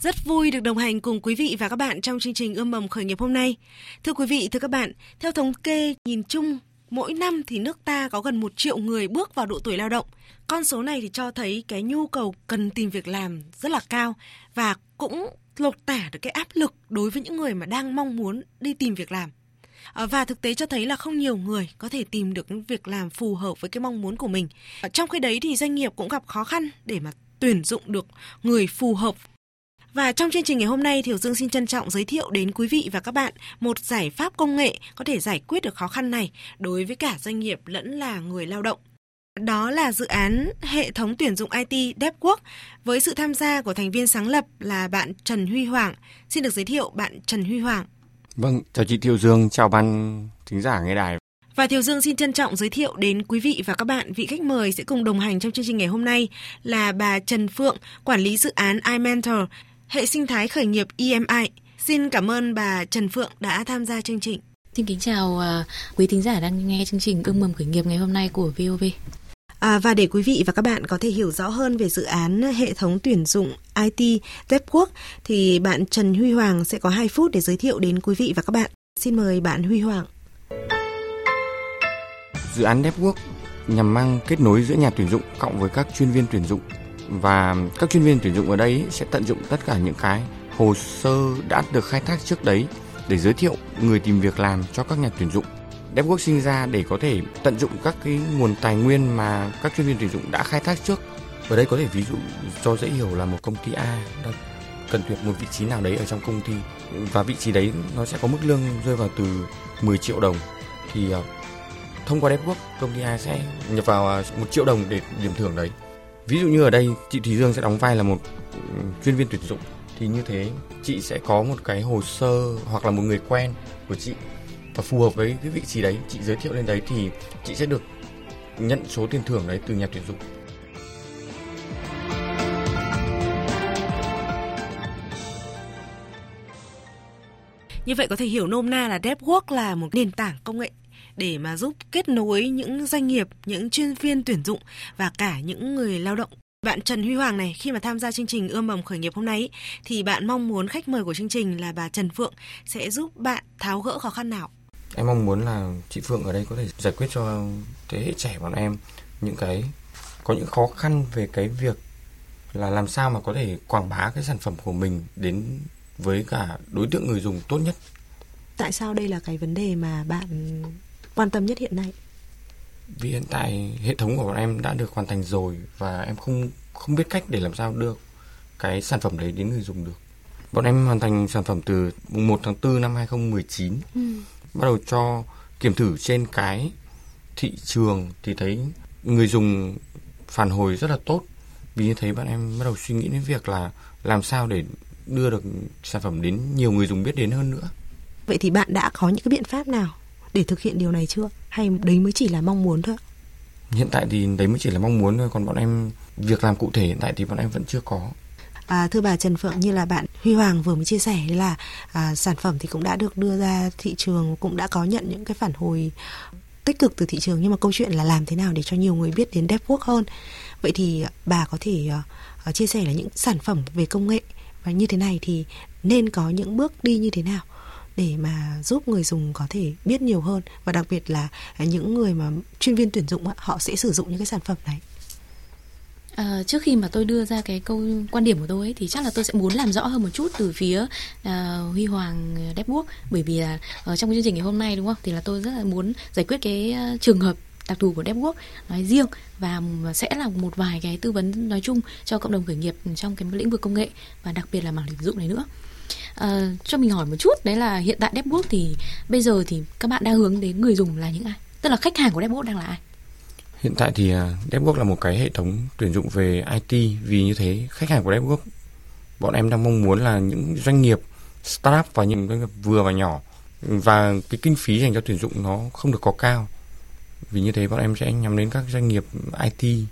Rất vui được đồng hành cùng quý vị và các bạn trong chương trình Ươm mầm khởi nghiệp hôm nay. Thưa quý vị, thưa các bạn, theo thống kê nhìn chung, mỗi năm thì nước ta có gần một triệu người bước vào độ tuổi lao động. Con số này thì cho thấy cái nhu cầu cần tìm việc làm rất là cao và cũng lột tả được cái áp lực đối với những người mà đang mong muốn đi tìm việc làm. À, và thực tế cho thấy là không nhiều người có thể tìm được những việc làm phù hợp với cái mong muốn của mình. Trong khi đấy thì doanh nghiệp cũng gặp khó khăn để mà tuyển dụng được người phù hợp và trong chương trình ngày hôm nay, Thiểu Dương xin trân trọng giới thiệu đến quý vị và các bạn một giải pháp công nghệ có thể giải quyết được khó khăn này đối với cả doanh nghiệp lẫn là người lao động. Đó là dự án hệ thống tuyển dụng IT DevWork với sự tham gia của thành viên sáng lập là bạn Trần Huy Hoàng. Xin được giới thiệu bạn Trần Huy Hoàng. Vâng, chào chị Thiều Dương, chào ban thính giả nghe đài. Và Thiều Dương xin trân trọng giới thiệu đến quý vị và các bạn vị khách mời sẽ cùng đồng hành trong chương trình ngày hôm nay là bà Trần Phượng, quản lý dự án iMentor, hệ sinh thái khởi nghiệp EMI. Xin cảm ơn bà Trần Phượng đã tham gia chương trình. Xin kính chào uh, quý thính giả đang nghe chương trình ươm mầm khởi nghiệp ngày hôm nay của VOV. À, và để quý vị và các bạn có thể hiểu rõ hơn về dự án hệ thống tuyển dụng IT DevWork thì bạn Trần Huy Hoàng sẽ có 2 phút để giới thiệu đến quý vị và các bạn. Xin mời bạn Huy Hoàng. Dự án DevWork nhằm mang kết nối giữa nhà tuyển dụng cộng với các chuyên viên tuyển dụng và các chuyên viên tuyển dụng ở đây sẽ tận dụng tất cả những cái hồ sơ đã được khai thác trước đấy để giới thiệu người tìm việc làm cho các nhà tuyển dụng. DevWorks sinh ra để có thể tận dụng các cái nguồn tài nguyên mà các chuyên viên tuyển dụng đã khai thác trước. Ở đây có thể ví dụ cho dễ hiểu là một công ty A đang cần tuyển một vị trí nào đấy ở trong công ty, và vị trí đấy nó sẽ có mức lương rơi vào từ 10 triệu đồng thì ờ, thông qua DevWorks công ty A sẽ nhập vào ờ, một triệu đồng để điểm thưởng đấy ví dụ như ở đây, chị Thùy Dương sẽ đóng vai là một ừ, chuyên viên tuyển dụng. Thì như thế, chị sẽ có một cái hồ sơ hoặc là một người quen của chị và phù hợp với cái vị trí đấy. Chị giới thiệu lên đấy thì chị sẽ được nhận số tiền thưởng đấy từ nhà tuyển dụng. Như vậy có thể hiểu nôm na là DevWork là một nền tảng công nghệ để mà giúp kết nối những doanh nghiệp, những chuyên viên tuyển dụng và cả những người lao động. Bạn Trần Huy Hoàng này khi mà tham gia chương trình ươm mầm khởi nghiệp hôm nay thì bạn mong muốn khách mời của chương trình là bà Trần Phượng sẽ giúp bạn tháo gỡ khó khăn nào? Em mong muốn là chị Phượng ở đây có thể giải quyết cho thế hệ trẻ bọn em những cái có những khó khăn về cái việc là làm sao mà có thể quảng bá cái sản phẩm của mình đến với cả đối tượng người dùng tốt nhất. Tại sao đây là cái vấn đề mà bạn quan tâm nhất hiện nay? Vì hiện tại hệ thống của bọn em đã được hoàn thành rồi và em không không biết cách để làm sao đưa cái sản phẩm đấy đến người dùng được. Bọn em hoàn thành sản phẩm từ mùng 1 tháng 4 năm 2019. Ừ. Bắt đầu cho kiểm thử trên cái thị trường thì thấy người dùng phản hồi rất là tốt. Vì như thế bọn em bắt đầu suy nghĩ đến việc là làm sao để đưa được sản phẩm đến nhiều người dùng biết đến hơn nữa. Vậy thì bạn đã có những cái biện pháp nào để thực hiện điều này chưa? Hay đấy mới chỉ là mong muốn thôi? Hiện tại thì đấy mới chỉ là mong muốn thôi còn bọn em việc làm cụ thể hiện tại thì bọn em vẫn chưa có. À, thưa bà Trần Phượng như là bạn Huy Hoàng vừa mới chia sẻ là à, sản phẩm thì cũng đã được đưa ra thị trường cũng đã có nhận những cái phản hồi tích cực từ thị trường nhưng mà câu chuyện là làm thế nào để cho nhiều người biết đến DevWork hơn? Vậy thì bà có thể uh, chia sẻ là những sản phẩm về công nghệ và như thế này thì nên có những bước đi như thế nào để mà giúp người dùng có thể biết nhiều hơn. Và đặc biệt là những người mà chuyên viên tuyển dụng họ sẽ sử dụng những cái sản phẩm này. À, trước khi mà tôi đưa ra cái câu quan điểm của tôi ấy, thì chắc là tôi sẽ muốn làm rõ hơn một chút từ phía uh, Huy Hoàng Đepwork bởi vì là ở trong chương trình ngày hôm nay đúng không? Thì là tôi rất là muốn giải quyết cái uh, trường hợp đặc thù của DevWork nói riêng và sẽ là một vài cái tư vấn nói chung cho cộng đồng khởi nghiệp trong cái lĩnh vực công nghệ và đặc biệt là mảng tuyển dụng này nữa à, cho mình hỏi một chút đấy là hiện tại DevWork thì bây giờ thì các bạn đang hướng đến người dùng là những ai? Tức là khách hàng của DevWork đang là ai? Hiện tại thì à, là một cái hệ thống tuyển dụng về IT vì như thế khách hàng của DevWork bọn em đang mong muốn là những doanh nghiệp startup và những doanh nghiệp vừa và nhỏ và cái kinh phí dành cho tuyển dụng nó không được có cao. Vì như thế bọn em sẽ nhắm đến các doanh nghiệp IT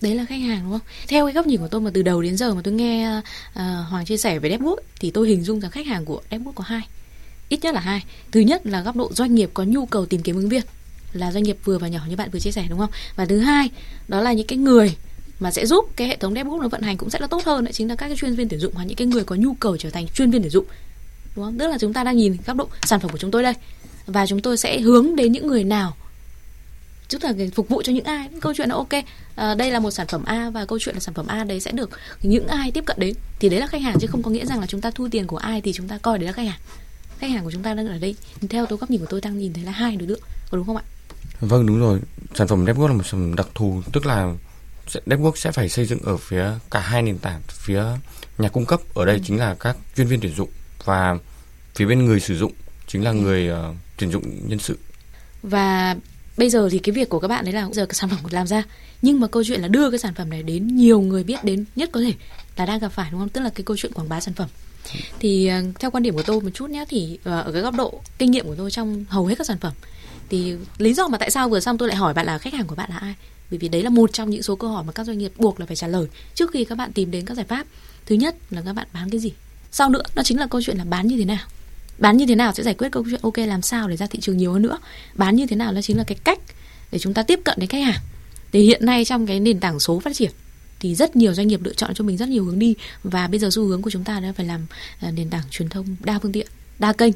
đấy là khách hàng đúng không? Theo cái góc nhìn của tôi mà từ đầu đến giờ mà tôi nghe uh, hoàng chia sẻ về Depbook thì tôi hình dung rằng khách hàng của Depbook có hai. Ít nhất là hai. Thứ nhất là góc độ doanh nghiệp có nhu cầu tìm kiếm ứng viên là doanh nghiệp vừa và nhỏ như bạn vừa chia sẻ đúng không? Và thứ hai đó là những cái người mà sẽ giúp cái hệ thống Depbook nó vận hành cũng sẽ là tốt hơn đấy chính là các cái chuyên viên tuyển dụng hoặc những cái người có nhu cầu trở thành chuyên viên tuyển dụng. Đúng không? Tức là chúng ta đang nhìn góc độ sản phẩm của chúng tôi đây. Và chúng tôi sẽ hướng đến những người nào tức là phục vụ cho những ai câu chuyện là ok à, đây là một sản phẩm A và câu chuyện là sản phẩm A đấy sẽ được những ai tiếp cận đến thì đấy là khách hàng chứ không có nghĩa rằng là chúng ta thu tiền của ai thì chúng ta coi đấy là khách hàng. Khách hàng của chúng ta đang ở đây. Theo tôi góc nhìn của tôi đang nhìn thấy là hai đối tượng có đúng không ạ? Vâng đúng rồi. Sản phẩm network là một sản phẩm đặc thù tức là network sẽ phải xây dựng ở phía cả hai nền tảng phía nhà cung cấp ở đây ừ. chính là các chuyên viên tuyển dụng và phía bên người sử dụng chính là ừ. người uh, tuyển dụng nhân sự. Và bây giờ thì cái việc của các bạn đấy là giờ cái sản phẩm làm ra. Nhưng mà câu chuyện là đưa cái sản phẩm này đến nhiều người biết đến nhất có thể là đang gặp phải, đúng không? Tức là cái câu chuyện quảng bá sản phẩm. Thì ờ, theo quan điểm của tôi một chút nhé, thì ờ, ở cái góc độ kinh nghiệm của tôi trong hầu hết các sản phẩm, thì lý do mà tại sao vừa xong tôi lại hỏi bạn là khách hàng của bạn là ai? Bởi vì đấy là một trong những số câu hỏi mà các doanh nghiệp buộc là phải trả lời trước khi các bạn tìm đến các giải pháp. Thứ nhất là các bạn bán cái gì? Sau nữa, nó chính là câu chuyện là bán như thế nào bán như thế nào sẽ giải quyết câu chuyện ok làm sao để ra thị trường nhiều hơn nữa? Bán như thế nào đó chính là cái cách để chúng ta tiếp cận đến khách hàng. Thì hiện nay trong cái nền tảng số phát triển thì rất nhiều doanh nghiệp lựa chọn cho mình rất nhiều hướng đi và bây giờ xu hướng của chúng ta đã phải làm à, nền tảng truyền thông đa phương tiện, đa kênh.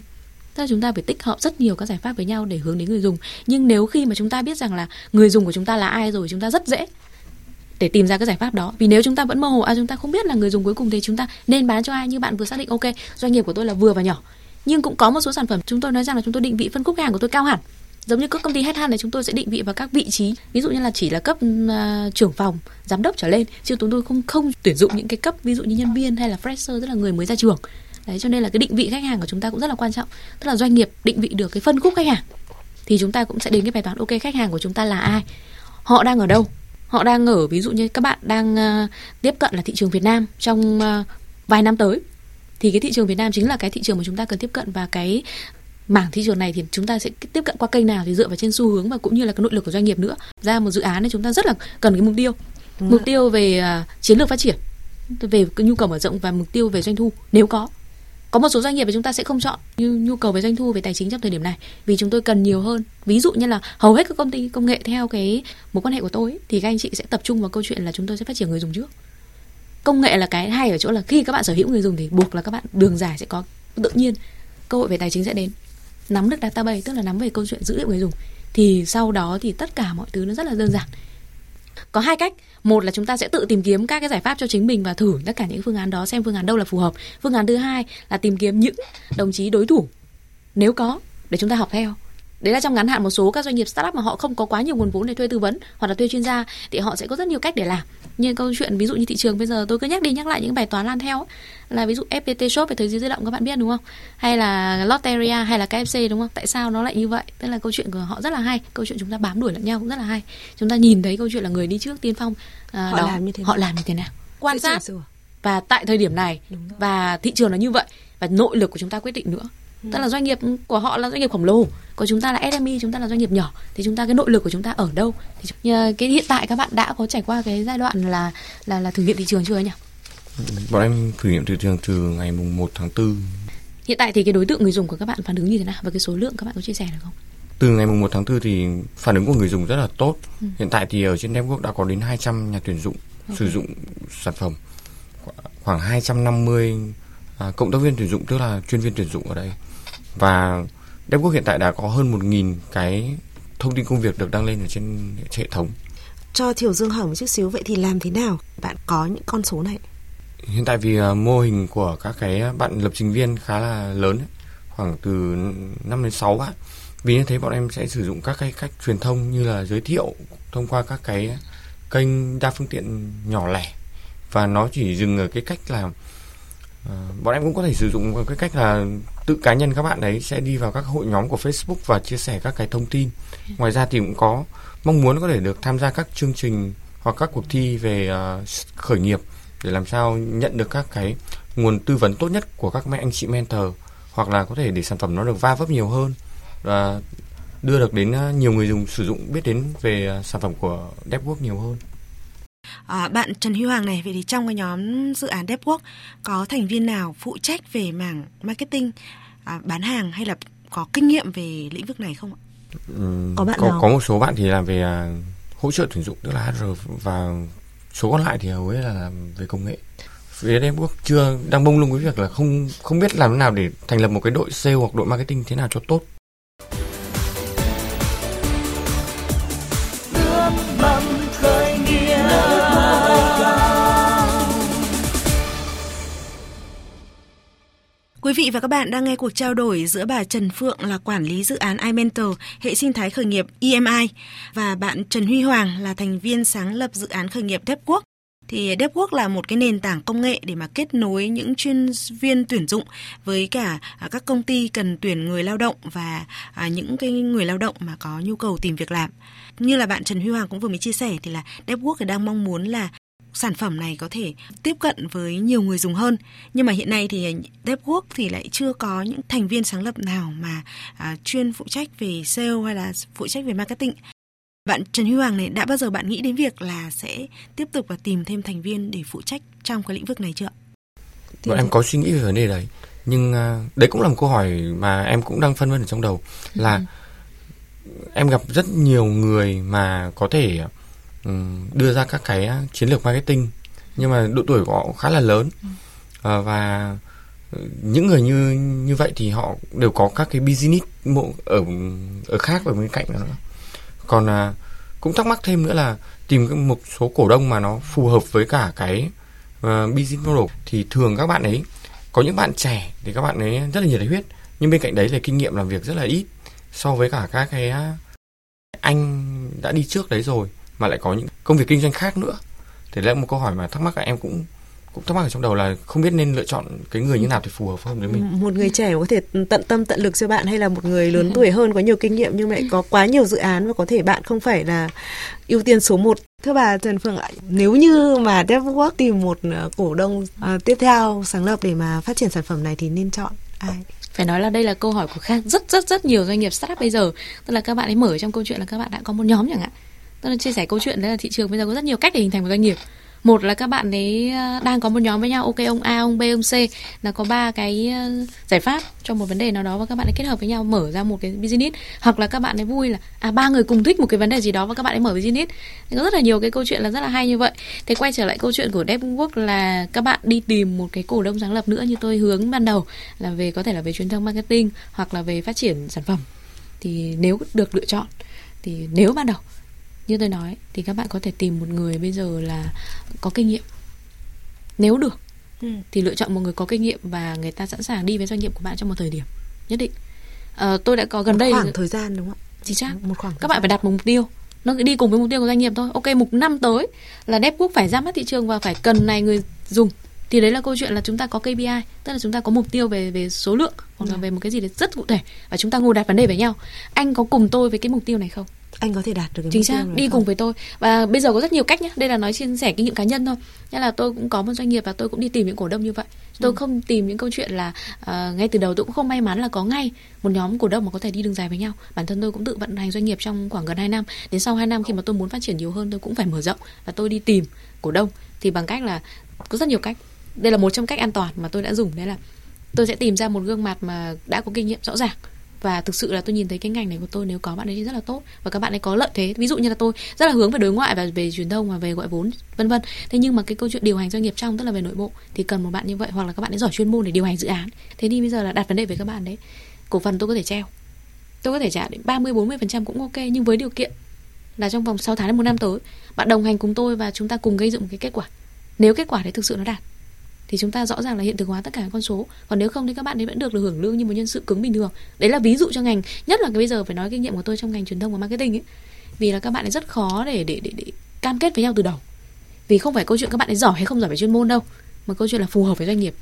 Tức là chúng ta phải tích hợp rất nhiều các giải pháp với nhau để hướng đến người dùng. Nhưng nếu khi mà chúng ta biết rằng là người dùng của chúng ta là ai rồi, chúng ta rất dễ để tìm ra cái giải pháp đó. Vì nếu chúng ta vẫn mơ hồ à chúng ta không biết là người dùng cuối cùng thì chúng ta nên bán cho ai. Như bạn vừa xác định, ok, doanh nghiệp của tôi là vừa và nhỏ nhưng cũng có một số sản phẩm chúng tôi nói rằng là chúng tôi định vị phân khúc khách hàng của tôi cao hẳn. Giống như các công ty headhunt này chúng tôi sẽ định vị vào các vị trí. Ví dụ như là chỉ là cấp uh, trưởng phòng giám đốc trở lên. Chứ chúng tôi không không tuyển dụng những cái cấp ví dụ như nhân viên hay là fresher tức là người mới ra trường. Đấy cho nên là cái định vị khách hàng của chúng ta cũng rất là quan trọng. Tức là doanh nghiệp định vị được cái phân khúc khách hàng thì chúng ta cũng sẽ đến cái bài toán ok khách hàng của chúng ta là ai? Họ đang ở đâu? Họ đang ở ví dụ như các bạn đang uh, tiếp cận là thị trường Việt Nam trong uh, vài năm tới thì cái thị trường Việt Nam chính là cái thị trường mà chúng ta cần tiếp cận và cái mảng thị trường này thì chúng ta sẽ tiếp cận qua kênh nào thì dựa vào trên xu hướng và cũng như là cái nội lực của doanh nghiệp nữa. Ra một dự án này chúng ta rất là cần cái mục tiêu. Đúng mục tiêu về uh, chiến lược phát triển về cái nhu cầu mở rộng và mục tiêu về doanh thu nếu có. Có một số doanh nghiệp thì chúng ta sẽ không chọn như nhu cầu về doanh thu về tài chính trong thời điểm này vì chúng tôi cần nhiều hơn. Ví dụ như là hầu hết các công ty công nghệ theo cái mối quan hệ của tôi thì các anh chị sẽ tập trung vào câu chuyện là chúng tôi sẽ phát triển người dùng trước công nghệ là cái hay ở chỗ là khi các bạn sở hữu người dùng thì buộc là các bạn đường dài sẽ có tự nhiên, cơ hội về tài chính sẽ đến. Nắm được database, tức là nắm về câu chuyện dữ liệu người dùng, thì sau đó thì tất cả mọi thứ nó rất là đơn giản. Có hai cách. Một là chúng ta sẽ tự tìm kiếm các cái giải pháp cho chính mình và thử tất cả những phương án đó xem phương án đâu là phù hợp. Phương án thứ hai là tìm kiếm những đồng chí đối thủ, nếu có, để chúng ta học theo đấy là trong ngắn hạn một số các doanh nghiệp startup mà họ không có quá nhiều nguồn vốn để thuê tư vấn hoặc là thuê chuyên gia thì họ sẽ có rất nhiều cách để làm. Như câu chuyện ví dụ như thị trường bây giờ tôi cứ nhắc đi nhắc lại những bài toán lan theo là ví dụ FPT Shop về thời gian di động các bạn biết đúng không? Hay là Lotteria hay là KFC đúng không? Tại sao nó lại như vậy? Tức là câu chuyện của họ rất là hay câu chuyện chúng ta bám đuổi lẫn nhau cũng rất là hay. Chúng ta nhìn thấy câu chuyện là người đi trước tiên phong à, họ đó, làm như thế nào? họ làm như thế nào? Quan sát. và tại thời điểm này và thị trường là như vậy và nội lực của chúng ta quyết định nữa tức là doanh nghiệp của họ là doanh nghiệp khổng lồ. Còn chúng ta là SME chúng ta là doanh nghiệp nhỏ. Thì chúng ta cái nội lực của chúng ta ở đâu? Thì cái hiện tại các bạn đã có trải qua cái giai đoạn là là là thử nghiệm thị trường chưa nhỉ? Bọn em thử nghiệm thị trường từ ngày mùng 1 tháng 4 hiện tại thì cái đối tượng người dùng của các bạn phản ứng như thế nào? Và cái số lượng các bạn có chia sẻ được không? Từ ngày mùng 1 tháng 4 thì phản ứng của người dùng rất là tốt. Ừ. hiện tại thì ở trên network đã có đến 200 nhà tuyển dụng okay. sử dụng sản phẩm. Khoảng 250 à, cộng tác viên tuyển dụng tức là chuyên viên tuyển dụng ở đây và DevWorks hiện tại đã có hơn 1.000 cái thông tin công việc được đăng lên ở trên hệ thống. Cho Thiểu Dương hỏi một chút xíu vậy thì làm thế nào bạn có những con số này? Hiện tại vì uh, mô hình của các cái bạn lập trình viên khá là lớn khoảng từ 5 đến 6 bạn. Vì như thế bọn em sẽ sử dụng các cái cách truyền thông như là giới thiệu thông qua các cái kênh đa phương tiện nhỏ lẻ và nó chỉ dừng ở cái cách là À, bọn em cũng có thể sử dụng cái cách là tự cá nhân các bạn ấy sẽ đi vào các hội nhóm của Facebook và chia sẻ các cái thông tin. Ngoài ra thì cũng có mong muốn có thể được tham gia các chương trình hoặc các cuộc thi về uh, khởi nghiệp để làm sao nhận được các cái nguồn tư vấn tốt nhất của các mấy anh chị mentor hoặc là có thể để sản phẩm nó được va vấp nhiều hơn và đưa được đến ờ, nhiều người dùng sử dụng biết đến về ờ, sản phẩm của DevWork nhiều hơn. À, bạn Trần Huy Hoàng này, vậy thì trong cái nhóm dự án DevWork có thành viên nào phụ trách về mảng marketing, à, bán hàng hay là có kinh nghiệm về lĩnh vực này không ạ? Ừ, Có bạn có, nào? có một số bạn thì làm về à, hỗ trợ tuyển dụng tức là HR và số còn lại thì hầu hết là làm về công nghệ. Phía DevWork chưa đang bông lung với việc là không không biết làm thế nào để thành lập một cái đội sale hoặc đội marketing thế nào cho tốt. ước Quý vị và các bạn đang nghe cuộc trao đổi giữa bà Trần Phượng là quản lý dự án iMentor, hệ sinh thái khởi nghiệp EMI và bạn Trần Huy Hoàng là thành viên sáng lập dự án khởi nghiệp DevWork. Thì DevWork là một cái nền tảng công nghệ để mà kết nối những chuyên viên tuyển dụng với cả à, các công ty cần tuyển người lao động và à, những cái người lao động mà có nhu cầu tìm việc làm. Như là bạn Trần Huy Hoàng cũng vừa mới chia sẻ thì là DevWork thì đang mong muốn là sản phẩm này có thể tiếp cận với nhiều người dùng hơn. Nhưng mà hiện nay thì DevWork thì lại chưa có những thành viên sáng lập nào mà à, chuyên phụ trách về sale hay là phụ trách về marketing. Bạn Trần Huy Hoàng này đã bao giờ bạn nghĩ đến việc là sẽ tiếp tục và tìm thêm thành viên để phụ trách trong cái lĩnh vực này chưa? Bọn em có suy nghĩ về vấn đề đấy. Nhưng à, đấy cũng là một câu hỏi mà em cũng đang phân vân ở trong đầu. Là em gặp rất nhiều người mà có thể ừm, đưa ra các cái chiến lược marketing. Nhưng mà độ tuổi của họ khá là lớn. Ờ, và những người như như vậy thì họ đều có các cái business mộ ở ở khác ở bên cạnh đó. Còn à, cũng thắc mắc thêm nữa là tìm một số cổ đông mà nó phù hợp với cả cái ờ, business model thì thường các bạn ấy có những bạn trẻ thì các bạn ấy rất là nhiệt huyết nhưng bên cạnh đấy là kinh nghiệm làm việc rất là ít so với cả các cái à, anh đã đi trước đấy rồi mà lại có những công việc kinh doanh khác nữa. Thì đấy là một câu hỏi mà thắc mắc là em cũng cũng thắc mắc ở trong đầu là không biết nên lựa chọn cái người như nào thì phù hợp hơn với mình. Một người trẻ có thể tận tâm tận lực cho bạn hay là một người lớn tuổi hơn có nhiều kinh nghiệm nhưng lại có quá nhiều dự án và có thể bạn không phải là ưu tiên số 1. Thưa bà Trần Phương ạ, nếu như mà DevWork tìm một ờ, cổ đông ờ, tiếp theo sáng lập để mà phát triển sản phẩm này thì nên chọn ai? phải nói là đây là câu hỏi của khá rất rất rất nhiều doanh nghiệp startup bây giờ. Tức là các bạn ấy mở trong câu chuyện là các bạn đã có một nhóm chẳng hạn tôi chia sẻ câu chuyện đấy là thị trường bây giờ có rất nhiều cách để hình thành một doanh nghiệp. Một là các bạn ấy ờ, đang có một nhóm với nhau, ok, ông A, ông B, ông C, là có ba cái ờ, giải pháp cho một vấn đề nào đó và các bạn ấy kết hợp với nhau mở ra một cái business. Hoặc là các bạn ấy vui là à ba người cùng thích một cái vấn đề gì đó và các bạn ấy mở business. Thì có rất là nhiều cái câu chuyện là rất là hay như vậy. Thế quay trở lại câu chuyện của DevWork là các bạn đi tìm một cái cổ đông sáng lập nữa như tôi hướng ban đầu, là về, có thể là về truyền thông marketing hoặc là về phát triển sản phẩm. Thì nếu được lựa chọn, thì nếu ban đầu như tôi nói thì các bạn có thể tìm một người bây giờ là có kinh nghiệm. Nếu được Ừ. thì lựa chọn một người có kinh nghiệm và người ta sẵn sàng đi với doanh nghiệp của bạn trong một thời điểm. Nhất định. Ờ, tôi đã có gần đây khoảng thời gian đúng không chính xác. Một khoảng các bạn phải đặt một mục tiêu. Nó đi cùng với mục tiêu của doanh nghiệp thôi. Ok mục năm tới là DevWork phải ra mắt thị trường và phải cần này người dùng. Thì đấy là câu chuyện là chúng ta có KPI tức là chúng ta có mục tiêu về về số lượng hoặc là về một cái gì đấy rất cụ thể và chúng ta ngồi đặt vấn đề với nhau. Anh có cùng tôi với cái mục tiêu này không anh có thể đạt được cái chính xác đi không? cùng với tôi. Và bây giờ có rất nhiều cách nhé đây là nói chia sẻ kinh nghiệm cá nhân thôi. Nghĩa là tôi cũng có một doanh nghiệp và tôi cũng đi tìm những cổ đông như vậy. Tôi không tìm những câu chuyện là ờ, ngay từ đầu tôi cũng không may mắn là có ngay một nhóm cổ đông mà có thể đi đường dài với nhau. Bản thân tôi cũng tự vận hành doanh nghiệp trong khoảng gần 2 năm. Đến sau 2 năm khi mà tôi muốn phát triển nhiều hơn tôi cũng phải mở rộng và tôi đi tìm cổ đông. Thì bằng cách là có rất nhiều cách. Đây là một trong cách an toàn mà tôi đã dùng. Đấy là tôi sẽ tìm ra một gương mặt mà đã có kinh nghiệm rõ ràng và thực sự là tôi nhìn thấy cái ngành này của tôi, nếu có bạn ấy thì rất là tốt. Và các bạn ấy có lợi thế. Ví dụ như là tôi rất là hướng về đối ngoại và về truyền thông và về gọi vốn, vân vân. Thế nhưng mà cái câu chuyện điều hành doanh nghiệp trong tức là về nội bộ thì cần một bạn như vậy hoặc là các bạn ấy giỏi chuyên môn để điều hành dự án. Thế thì bây giờ là đặt vấn đề với các bạn đấy. Cổ phần tôi có thể treo. Tôi có thể trả đến 30 40 phần trăm cũng ok, nhưng với điều kiện là trong vòng 6 tháng đến một năm tới, bạn đồng hành cùng tôi và chúng ta cùng gây dựng một cái kết quả. Nếu kết quả đấy thực sự nó đạt thì chúng ta rõ ràng là hiện thực hóa tất cả các con số. Còn nếu không thì các bạn ấy vẫn được được hưởng lương như một nhân sự cứng bình thường. Đấy là ví dụ cho ngành nhất là cái bây giờ phải nói kinh nghiệm của tôi trong ngành truyền thông và marketing ấy. Vì là các bạn ấy rất khó để để để, để cam kết với nhau từ đầu. Vì không phải câu chuyện các bạn ấy giỏi hay không giỏi về chuyên môn đâu mà câu chuyện là phù hợp với doanh nghiệp.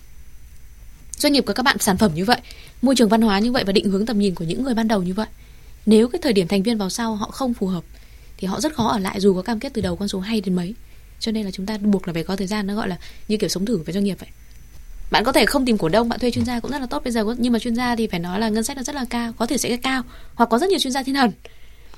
Doanh nghiệp của các bạn sản phẩm như vậy môi trường văn hóa như vậy và định hướng tầm nhìn của những người ban đầu như vậy. Nếu cái thời điểm thành viên vào sau họ không phù hợp thì họ rất khó ở lại dù có cam kết từ đầu con số hay đến mấy cho nên là chúng ta buộc là phải có thời gian nó gọi là như kiểu sống thử với doanh nghiệp vậy. Bạn có thể không tìm cổ đông bạn thuê chuyên gia cũng rất là tốt bây giờ nhưng mà chuyên gia thì phải nói là ngân sách nó rất là cao có thể sẽ cao hoặc có rất nhiều chuyên gia thiên thần.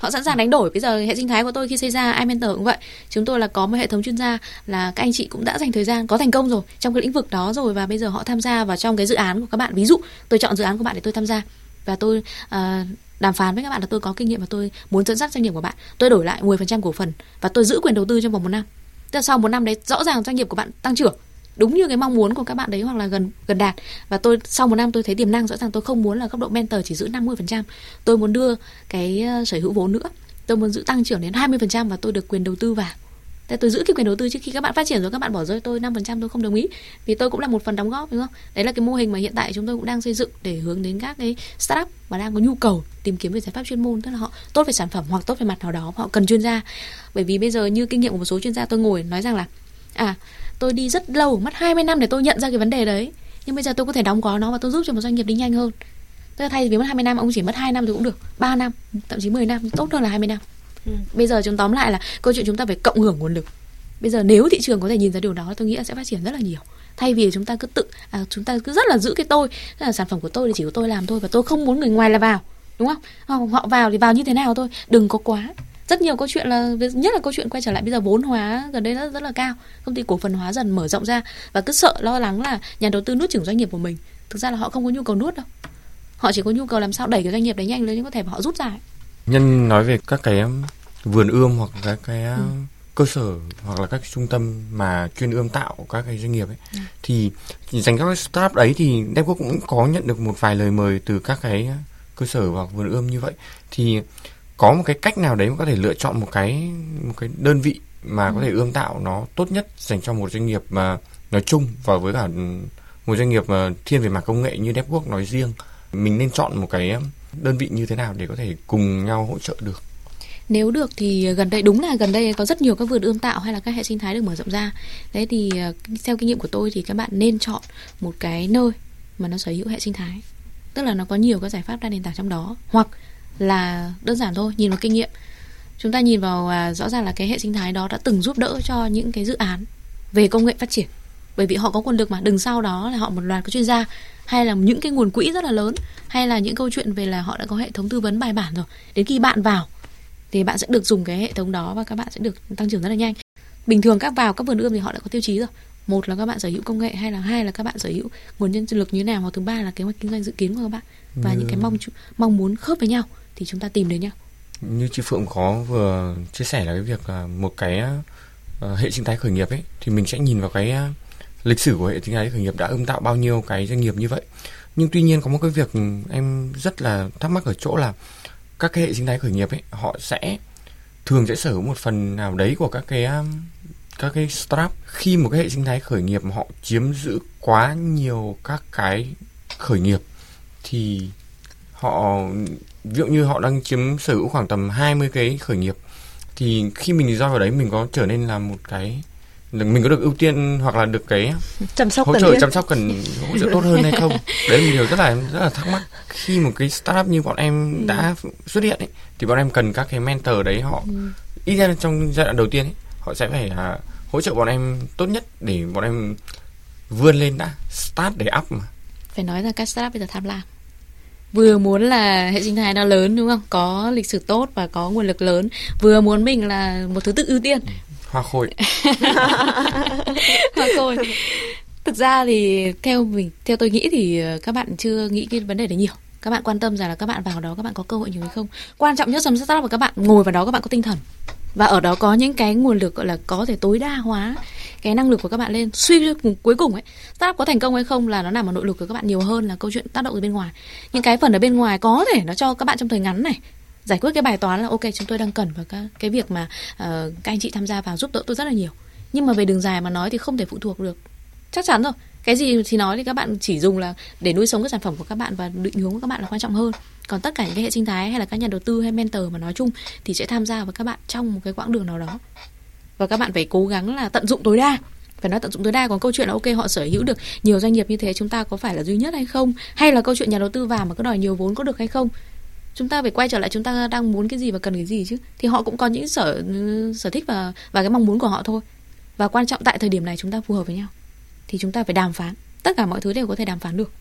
Họ sẵn sàng đánh đổi. Bây giờ hệ sinh thái của tôi khi xây ra iMentor cũng vậy. Chúng tôi là có một hệ thống chuyên gia là các anh chị cũng đã dành thời gian có thành công rồi trong cái lĩnh vực đó rồi. Và bây giờ họ tham gia vào trong cái dự án của các bạn. Ví dụ tôi chọn dự án của bạn để tôi tham gia. Và tôi uh, đàm phán với các bạn là tôi có kinh nghiệm và tôi muốn dẫn dắt doanh nghiệp của bạn. Tôi đổi lại 10% cổ phần và tôi giữ quyền đầu tư trong vòng một năm tức là sau một năm đấy, rõ ràng doanh nghiệp của bạn tăng trưởng, đúng như cái mong muốn của các bạn đấy hoặc là gần gần đạt. Và tôi, sau một năm tôi thấy tiềm năng, rõ ràng tôi không muốn là cấp độ mentor chỉ giữ 50% tôi muốn đưa cái ờ, sở hữu vốn nữa. Tôi muốn giữ tăng trưởng đến 20% và tôi được quyền đầu tư vào tại tôi giữ cái quyền đầu tư trước khi các bạn phát triển rồi, các bạn bỏ rơi tôi 5% tôi không đồng ý vì tôi cũng là một phần đóng góp, đúng không? Đấy là cái mô hình mà hiện tại chúng tôi cũng đang xây dựng để hướng đến các cái startup mà đang có nhu cầu tìm kiếm về giải pháp chuyên môn, tức là họ tốt về sản phẩm hoặc tốt về mặt nào đó, họ cần chuyên gia. Bởi vì bây giờ như kinh nghiệm của một số chuyên gia tôi ngồi nói rằng là à tôi đi rất lâu, mất 20 năm để tôi nhận ra cái vấn đề đấy, nhưng bây giờ tôi có thể đóng gói nó và tôi giúp cho một doanh nghiệp đi nhanh hơn tức là thay vì mất 20 năm, ông chỉ mất 2 năm thì cũng được 3 năm, thậm chí 10 năm, tốt hơn là 20 năm ừ. bây giờ chúng tóm lại là câu chuyện chúng ta phải cộng hưởng nguồn lực. Bây giờ nếu thị trường có thể nhìn ra điều đó tôi nghĩ là sẽ phát triển rất là nhiều. Thay vì chúng ta cứ tự à, chúng ta cứ rất là giữ cái tôi là sản phẩm của tôi thì chỉ có tôi làm thôi và tôi không muốn người ngoài là vào đúng không? Họ vào thì vào như thế nào thôi đừng có quá. Rất nhiều câu chuyện là nhất là câu chuyện quay trở lại bây giờ vốn hóa gần đây rất rất là cao. Công ty cổ phần hóa dần mở rộng ra và cứ sợ lo lắng là nhà đầu tư nuốt chửng doanh nghiệp của mình. Thực ra là họ không có nhu cầu nuốt đâu. Họ chỉ có nhu cầu làm sao đẩy cái doanh nghiệp đấy nhanh lên nhưng có thể họ rút ra nhân nói về các cái um, vườn ươm hoặc các cái um, ừ. cơ sở hoặc là các trung tâm mà chuyên ươm tạo các cái doanh nghiệp ấy ừ. thì dành các startup đấy thì Devco cũng có nhận được một vài lời mời từ các cái cơ sở hoặc vườn ươm như vậy thì có một cái cách nào đấy có thể lựa chọn một cái một cái đơn vị mà ừ. có thể ươm tạo nó tốt nhất dành cho một doanh nghiệp mà nói chung và với cả một doanh nghiệp mà thiên về mặt công nghệ như DevWorks nói riêng mình nên chọn một cái đơn vị như thế nào để có thể cùng nhau hỗ trợ được? Nếu được thì gần đây đúng là gần đây có rất nhiều các vườn ươm tạo hay là các hệ sinh thái được mở rộng ra. Đấy thì ờ, theo kinh nghiệm của tôi thì các bạn nên chọn một cái nơi mà nó sở hữu hệ sinh thái. Tức là nó có nhiều các giải pháp đa nền tảng trong đó. Hoặc là đơn giản thôi nhìn vào kinh nghiệm. Chúng ta nhìn vào à, rõ ràng là cái hệ sinh thái đó đã từng giúp đỡ cho những cái dự án về công nghệ phát triển bởi vì họ có nguồn lực mà đừng sau đó là họ một loạt các chuyên gia hay là những cái nguồn quỹ rất là lớn hay là những câu chuyện về là họ đã có hệ thống tư vấn bài bản rồi. Đến khi bạn vào thì bạn sẽ được dùng cái hệ thống đó và các bạn sẽ được tăng trưởng rất là nhanh. Bình thường các vào các vườn ươm thì họ đã có tiêu chí rồi. Một là các bạn sở hữu công nghệ hay là hai là các bạn sở hữu nguồn nhân lực như thế nào hoặc thứ ba là kế hoạch kinh doanh dự kiến của các bạn. Và ừ. những cái mong mong muốn khớp với nhau thì chúng ta tìm đến nhau. Như chị Phượng có vừa chia sẻ là cái việc một cái uh, hệ sinh thái khởi nghiệp ấy thì mình sẽ nhìn vào cái uh, lịch sử của hệ sinh thái khởi nghiệp đã ươm tạo bao nhiêu cái doanh nghiệp như vậy. Nhưng tuy nhiên có một cái việc em rất là thắc mắc ở chỗ là các cái hệ sinh thái khởi nghiệp ấy, họ sẽ thường sẽ sở hữu một phần nào đấy của các cái um, các cái startup. Khi một cái hệ sinh thái khởi nghiệp mà họ chiếm giữ quá nhiều các cái khởi nghiệp thì họ, ví dụ như họ đang chiếm sở hữu khoảng tầm 20 cái khởi nghiệp, thì khi mình rơi vào đấy mình có trở nên là một cái mình có được ưu tiên hoặc là được cái chăm sóc hỗ trợ chăm sóc cần hỗ trợ tốt hơn hay không? Đấy là điều rất là rất là thắc mắc. Khi một cái startup như bọn em ừ. đã xuất hiện ấy, thì bọn em cần các cái mentor đấy họ ừ. ít ra trong giai đoạn đầu tiên ấy, họ sẽ phải uh, hỗ trợ bọn em tốt nhất để bọn em vươn lên đã start để up mà. Phải nói rằng các startup bây giờ tham lam. Vừa muốn là hệ sinh thái nó lớn đúng không? Có lịch sử tốt và có nguồn lực lớn. Vừa muốn mình là một thứ tự ưu tiên hoa khôi. Hoa khôi. Thực ra thì theo mình, theo tôi nghĩ thì ờ, các bạn chưa nghĩ cái vấn đề đấy nhiều. Các bạn quan tâm rằng là các bạn vào đó các bạn có cơ hội nhiều hay không. Quan trọng nhất trong startup là các bạn ngồi vào đó, các bạn có tinh thần. Và ở đó có những cái nguồn lực, gọi là, có thể tối đa hóa cái năng lực của các bạn lên. Suy cuối cùng ấy, startup có thành công hay không là nó nằm ở nội lực của các bạn nhiều hơn là câu chuyện tác động từ bên ngoài. Những cái phần ở bên ngoài có thể nó cho các bạn trong thời ngắn này giải quyết cái bài toán là ok chúng tôi đang cần và cái, cái việc mà uh, các anh chị tham gia vào giúp đỡ tôi rất là nhiều. Nhưng mà về đường dài mà nói thì không thể phụ thuộc được. Chắc chắn rồi. Cái gì thì nói thì các bạn chỉ dùng là để nuôi sống cái sản phẩm của các bạn và định hướng của các bạn là quan trọng hơn. Còn tất cả những cái hệ sinh thái hay là các nhà đầu tư hay mentor mà nói chung thì sẽ tham gia với các bạn trong một cái quãng đường nào đó. Và các bạn phải cố gắng là tận dụng tối đa. Phải nói tận dụng tối đa còn câu chuyện là ok họ sở hữu được nhiều doanh nghiệp như thế chúng ta có phải là duy nhất hay không? Hay là câu chuyện nhà đầu tư vào mà có đòi nhiều vốn có được hay không? Chúng ta phải quay trở lại chúng ta đang muốn cái gì và cần cái gì chứ? Thì họ cũng có những sở sở thích và và cái mong muốn của họ thôi. Và quan trọng tại thời điểm này chúng ta phù hợp với nhau. Thì chúng ta phải đàm phán. Tất cả mọi thứ đều có thể đàm phán được.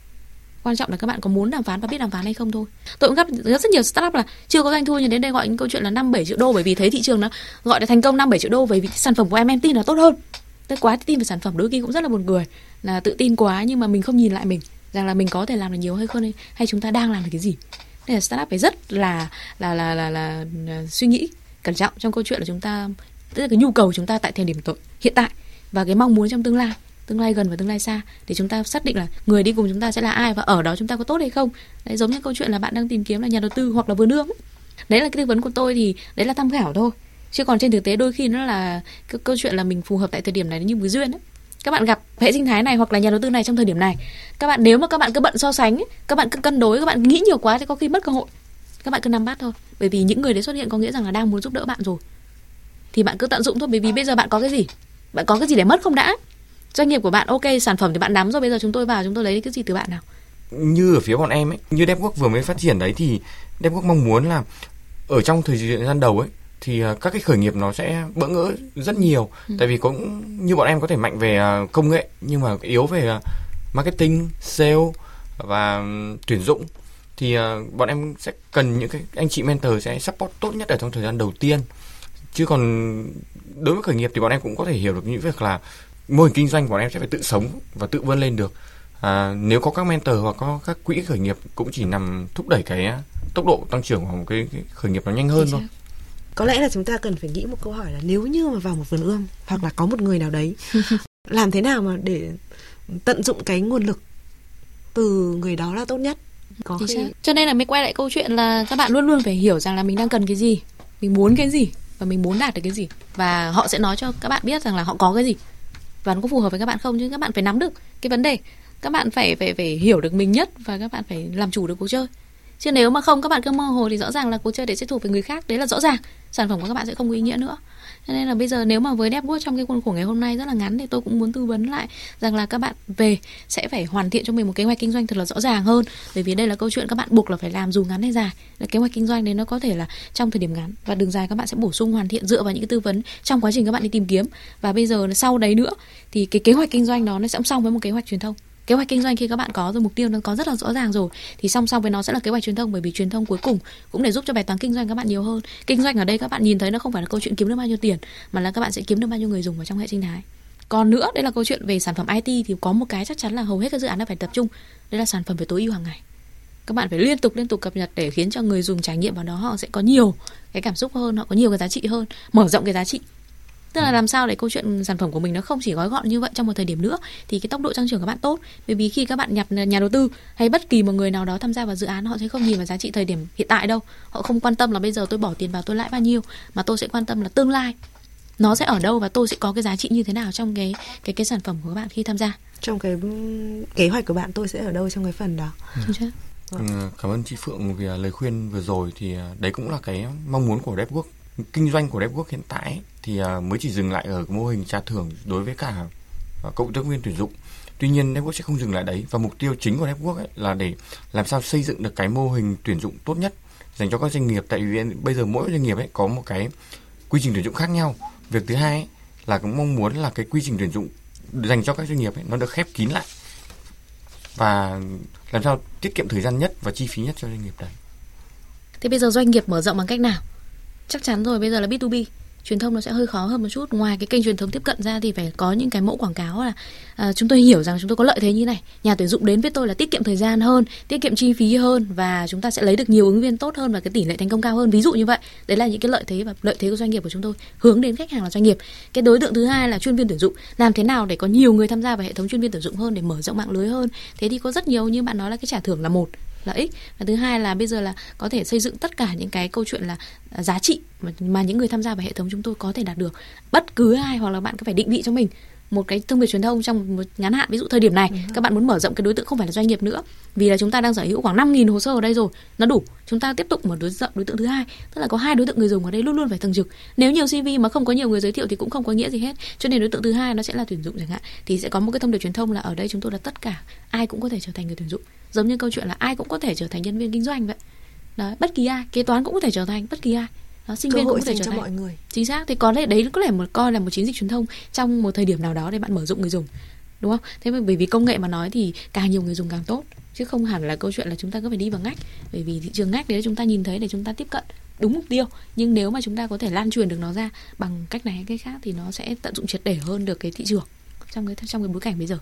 Quan trọng là các bạn có muốn đàm phán và biết đàm phán hay không thôi. Tôi cũng gặp rất, rất nhiều startup là chưa có doanh thu nhưng đến đây gọi những câu chuyện là năm bảy triệu đô bởi vì thấy thị trường nó gọi là thành công năm bảy triệu đô bởi vì sản phẩm của em em tin là tốt hơn. Tôi quá tin về sản phẩm đôi khi cũng rất là buồn cười là tự tin quá nhưng mà mình không nhìn lại mình rằng là mình có thể làm được nhiều hay không hay chúng ta đang làm được cái gì nên là startup phải rất là là là là, là, là suy nghĩ cẩn trọng trong câu chuyện là chúng ta tức là cái nhu cầu chúng ta tại thời điểm tội hiện tại và cái mong muốn trong tương lai tương lai gần và tương lai xa để chúng ta xác định là người đi cùng chúng ta sẽ là ai và ở đó chúng ta có tốt hay không. Đấy giống như câu chuyện là bạn đang tìm kiếm là nhà đầu tư hoặc là vườn ươm đấy là cái tư vấn của tôi thì đấy là tham khảo thôi. Chứ còn trên thực tế đôi khi nó là cái câu chuyện là mình phù hợp tại thời điểm này như một duyên ấy các bạn gặp hệ sinh thái này hoặc là nhà đầu tư này trong thời điểm này. Các bạn, nếu mà các bạn cứ bận so sánh các bạn cứ cân đối, các bạn nghĩ nhiều quá thì có khi mất cơ hội. Các bạn cứ nắm bắt thôi. Bởi vì những người đấy xuất hiện có nghĩa rằng là đang muốn giúp đỡ bạn rồi. Thì bạn cứ tận dụng thôi, bởi vì bây giờ bạn có cái gì? Bạn có cái gì để mất không đã? Doanh nghiệp của bạn, ok, sản phẩm thì bạn nắm rồi, bây giờ chúng tôi vào, chúng tôi lấy cái gì từ bạn nào? Như ở phía bọn em ấy, như DevWork vừa mới phát triển đấy thì DevWork mong muốn là ở trong thời gian đầu ấy thì à, các cái khởi nghiệp nó sẽ bỡ ngỡ rất nhiều. Ừ. tại vì cũng như bọn em có thể mạnh về à, công nghệ nhưng mà yếu về à, marketing sale và tuyển dụng. Thì bọn em sẽ cần những cái anh chị mentor sẽ support tốt nhất ở trong thời gian đầu tiên. Chứ còn đối với khởi nghiệp thì bọn em cũng có thể hiểu được những việc là mô hình kinh doanh của bọn em sẽ phải tự sống và tự vươn lên được. À, nếu có các mentor hoặc có các quỹ khởi nghiệp cũng chỉ nằm thúc đẩy cái tốc độ tăng trưởng của một cái, cái khởi nghiệp nó nhanh hơn thôi có lẽ là chúng ta cần phải nghĩ một câu hỏi là nếu như mà vào một vườn ươm hoặc là có một người nào đấy làm thế nào mà để tận dụng cái nguồn lực từ người đó là tốt nhất? Có khi... cho nên là mới quay lại câu chuyện là các bạn luôn luôn phải hiểu rằng là mình đang cần cái gì mình muốn cái gì và mình muốn đạt được cái gì. Và họ sẽ nói cho các bạn biết rằng là họ có cái gì. Và nó có phù hợp với các bạn không? Chứ các bạn phải nắm được cái vấn đề. Các bạn phải phải phải hiểu được mình nhất và các bạn phải làm chủ được cuộc chơi. Chứ nếu mà không các bạn cứ mơ hồ thì rõ ràng là cuộc chơi đấy sẽ thuộc về người khác. Đấy là rõ ràng sản phẩm của các bạn sẽ không có ý nghĩa nữa. Cho nên là bây giờ nếu mà với Depwood trong cái khuôn khổ ngày hôm nay rất là ngắn thì tôi cũng muốn tư vấn lại rằng là các bạn về sẽ phải hoàn thiện cho mình một kế hoạch kinh doanh thật là rõ ràng hơn. Bởi vì đây là câu chuyện các bạn buộc là phải làm dù ngắn hay dài. Là kế hoạch kinh doanh đấy nó có thể là trong thời điểm ngắn. Và đường dài các bạn sẽ bổ sung hoàn thiện dựa vào những cái tư vấn trong quá trình các bạn đi tìm kiếm. Và bây giờ sau đấy nữa thì cái kế hoạch kinh doanh đó nó sẽ song với một kế hoạch truyền thông kế hoạch kinh doanh khi các bạn có rồi mục tiêu nó có rất là rõ ràng rồi. Thì song song với nó sẽ là kế hoạch truyền thông, bởi vì truyền thông cuối cùng cũng để giúp cho bài toán kinh doanh các bạn nhiều hơn. Kinh doanh ở đây các bạn nhìn thấy nó không phải là câu chuyện kiếm được bao nhiêu tiền, mà là các bạn sẽ kiếm được bao nhiêu người dùng vào trong hệ sinh thái. Còn nữa, đây là câu chuyện về sản phẩm IT thì có một cái chắc chắn là hầu hết các dự án đã phải tập trung. Đây là sản phẩm về tối ưu hàng ngày. Các bạn phải liên tục liên tục cập nhật để khiến cho người dùng trải nghiệm vào đó họ sẽ có nhiều cái cảm xúc hơn, họ có nhiều cái giá trị hơn, mở rộng cái giá trị tức là làm sao để câu chuyện sản phẩm của mình nó không chỉ gói gọn như vậy trong một thời điểm nữa thì cái tốc độ tăng trưởng các bạn tốt. Bởi vì khi các bạn nhập nhà đầu tư hay bất kỳ một người nào đó tham gia vào dự án họ sẽ không nhìn vào giá trị thời điểm hiện tại đâu. Họ không quan tâm là bây giờ tôi bỏ tiền vào tôi lãi bao nhiêu mà tôi sẽ quan tâm là tương lai nó sẽ ở đâu và tôi sẽ có cái giá trị như thế nào trong cái cái cái sản phẩm của các bạn khi tham gia. Trong cái kế hoạch của bạn tôi sẽ ở đâu trong cái phần đó? Ừ. Ừ, cảm ơn chị Phượng vì lời khuyên vừa rồi thì à, đấy cũng là cái mong muốn của DevWork kinh doanh của DevWork hiện tại thì à, mới chỉ dừng lại ở mô hình trả thưởng đối với cả cộng tác viên tuyển dụng. Tuy nhiên DevWork sẽ không dừng lại đấy và mục tiêu chính của DevWork ấy là để làm sao xây dựng được cái mô hình tuyển dụng tốt nhất dành cho các doanh nghiệp tại vì bây giờ mỗi doanh nghiệp ấy có một cái quy trình tuyển dụng khác nhau. Việc thứ hai ấy, là cũng mong muốn là cái quy trình tuyển dụng dành cho các doanh nghiệp ấy, nó được khép kín lại và làm sao tiết kiệm thời gian nhất và chi phí nhất cho doanh nghiệp đấy. Thế bây giờ doanh nghiệp mở rộng bằng cách nào? Chắc chắn rồi bây giờ là B2B truyền thông nó sẽ hơi khó hơn một chút. Ngoài cái kênh truyền thống tiếp cận ra thì phải có những cái mẫu quảng cáo là à, chúng tôi hiểu rằng chúng tôi có lợi thế như này. Nhà tuyển dụng đến với tôi là tiết kiệm thời gian hơn tiết kiệm chi phí hơn và chúng ta sẽ lấy được nhiều ứng viên tốt hơn và cái tỷ lệ thành công cao hơn. Ví dụ như vậy đấy là những cái lợi thế và lợi thế của doanh nghiệp của chúng tôi hướng đến khách hàng là doanh nghiệp. Cái đối tượng thứ hai là chuyên viên tuyển dụng. Làm thế nào để có nhiều người tham gia vào hệ thống chuyên viên tuyển dụng hơn để mở rộng mạng lưới hơn? Thế thì có rất nhiều như bạn nói là cái trả thưởng là một lợi ích. Và thứ hai là bây giờ là có thể xây dựng tất cả những cái câu chuyện là à, giá trị mà, mà những người tham gia vào hệ thống chúng tôi có thể đạt được. Bất cứ ai hoặc là bạn có phải định vị cho mình một cái thương hiệu truyền thông trong một ngắn hạn. Ví dụ thời điểm này ừ. các bạn muốn mở rộng cái đối tượng không phải là doanh nghiệp nữa vì là chúng ta đang sở hữu khoảng 5.000 hồ sơ ở đây rồi. Nó đủ chúng ta tiếp tục mở đối rộng đối tượng thứ hai. Tức là có hai đối tượng người dùng ở đây luôn luôn phải thường trực. Nếu nhiều cv mà không có nhiều người giới thiệu thì cũng không có nghĩa gì hết. Cho nên đối tượng thứ hai nó sẽ là tuyển dụng chẳng hạn thì sẽ có một cái thông điệp truyền thông là ở đây chúng tôi là tất cả ai cũng có thể trở thành người tuyển dụng. Giống như câu chuyện là ai cũng có thể trở thành nhân viên kinh doanh vậy. Đó bất kỳ ai kế toán cũng có thể trở thành bất kỳ ai đó, sinh viên cũng có thể trở thành mọi người. Chính xác thì có lẽ đấy có lẽ một coi là một chiến dịch truyền thông trong một thời điểm nào đó để bạn mở rộng người dùng đúng không? Thế bởi vì công nghệ mà nói thì càng nhiều người dùng càng tốt chứ không hẳn là câu chuyện là chúng ta cứ phải đi vào ngách. Bởi vì thị trường ngách đấy chúng ta nhìn thấy để chúng ta tiếp cận đúng mục tiêu. Nhưng nếu mà chúng ta có thể lan truyền được nó ra bằng cách này hay cách khác thì nó sẽ tận dụng triệt để hơn được cái thị trường trong cái trong cái bối cảnh bây giờ.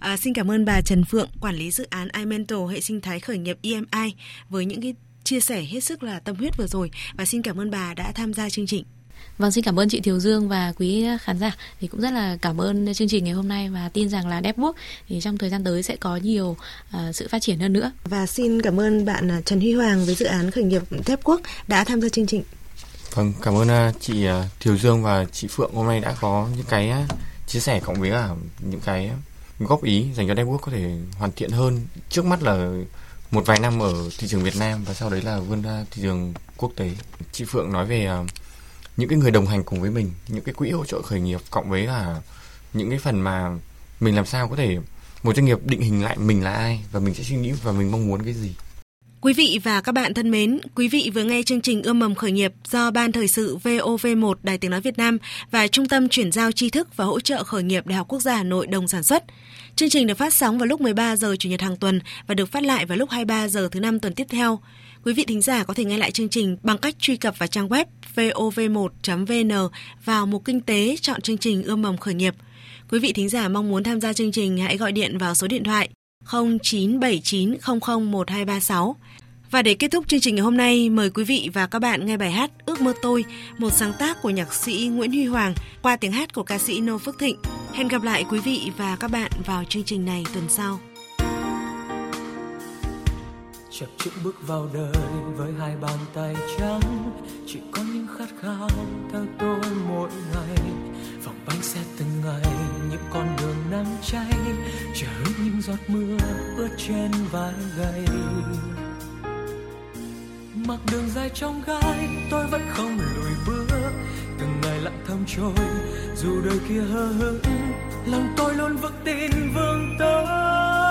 À, xin cảm ơn bà Trần Phượng, quản lý dự án iMental hệ sinh thái khởi nghiệp EMI với những cái chia sẻ hết sức là tâm huyết vừa rồi và xin cảm ơn bà đã tham gia chương trình. Vâng, xin cảm ơn chị Thiều Dương và quý khán giả. Thì cũng rất là cảm ơn chương trình ngày hôm nay và tin rằng là DevWork thì trong thời gian tới sẽ có nhiều uh, sự phát triển hơn nữa. Và xin cảm ơn bạn à, Trần Huy Hoàng với dự án khởi nghiệp DevWork đã tham gia chương trình. Vâng, cảm ơn uh, chị uh, Thiều Dương và chị Phượng hôm nay đã có những cái uh, chia sẻ cộng với cả những cái góp ý dành cho DevWork có thể hoàn thiện hơn. Trước mắt là một vài năm ở thị trường Việt Nam và sau đấy là vươn ra thị trường quốc tế. Chị Phượng nói về à, những cái người đồng hành cùng với mình, những cái quỹ hỗ trợ khởi nghiệp cộng với là những cái phần mà mình làm sao có thể, một doanh nghiệp định hình lại mình là ai và mình sẽ suy nghĩ và mình mong muốn cái gì Quý vị và các bạn thân mến, quý vị vừa nghe chương trình Ươm mầm khởi nghiệp do Ban Thời sự VOV1 Đài Tiếng Nói Việt Nam và Trung tâm Chuyển giao tri thức và hỗ trợ khởi nghiệp Đại học Quốc gia Hà Nội đồng sản xuất. Chương trình được phát sóng vào lúc 13 giờ Chủ nhật hàng tuần và được phát lại vào lúc 23 giờ thứ năm tuần tiếp theo. Quý vị thính giả có thể nghe lại chương trình bằng cách truy cập vào trang web vov1.vn vào mục kinh tế chọn chương trình Ươm mầm khởi nghiệp. Quý vị thính giả mong muốn tham gia chương trình hãy gọi điện vào số điện thoại 0979001236. Và để kết thúc chương trình ngày hôm nay, mời quý vị và các bạn nghe bài hát Ước mơ tôi, một sáng tác của nhạc sĩ Nguyễn Huy Hoàng qua tiếng hát của ca sĩ Nô Phước Thịnh. Hẹn gặp lại quý vị và các bạn vào chương trình này tuần sau. chập chững bước vào đời với hai bàn tay trắng chỉ có những khát khao theo tôi mỗi ngày vòng bánh xe từng ngày, những con đường nắng cháy, chờ những giọt mưa ướt trên vai gầy. Mặc đường dài trong gai, tôi vẫn không lùi bước. Từng ngày lặng thầm trôi, dù đời kia hờ hững, lòng tôi luôn vững tin vương tới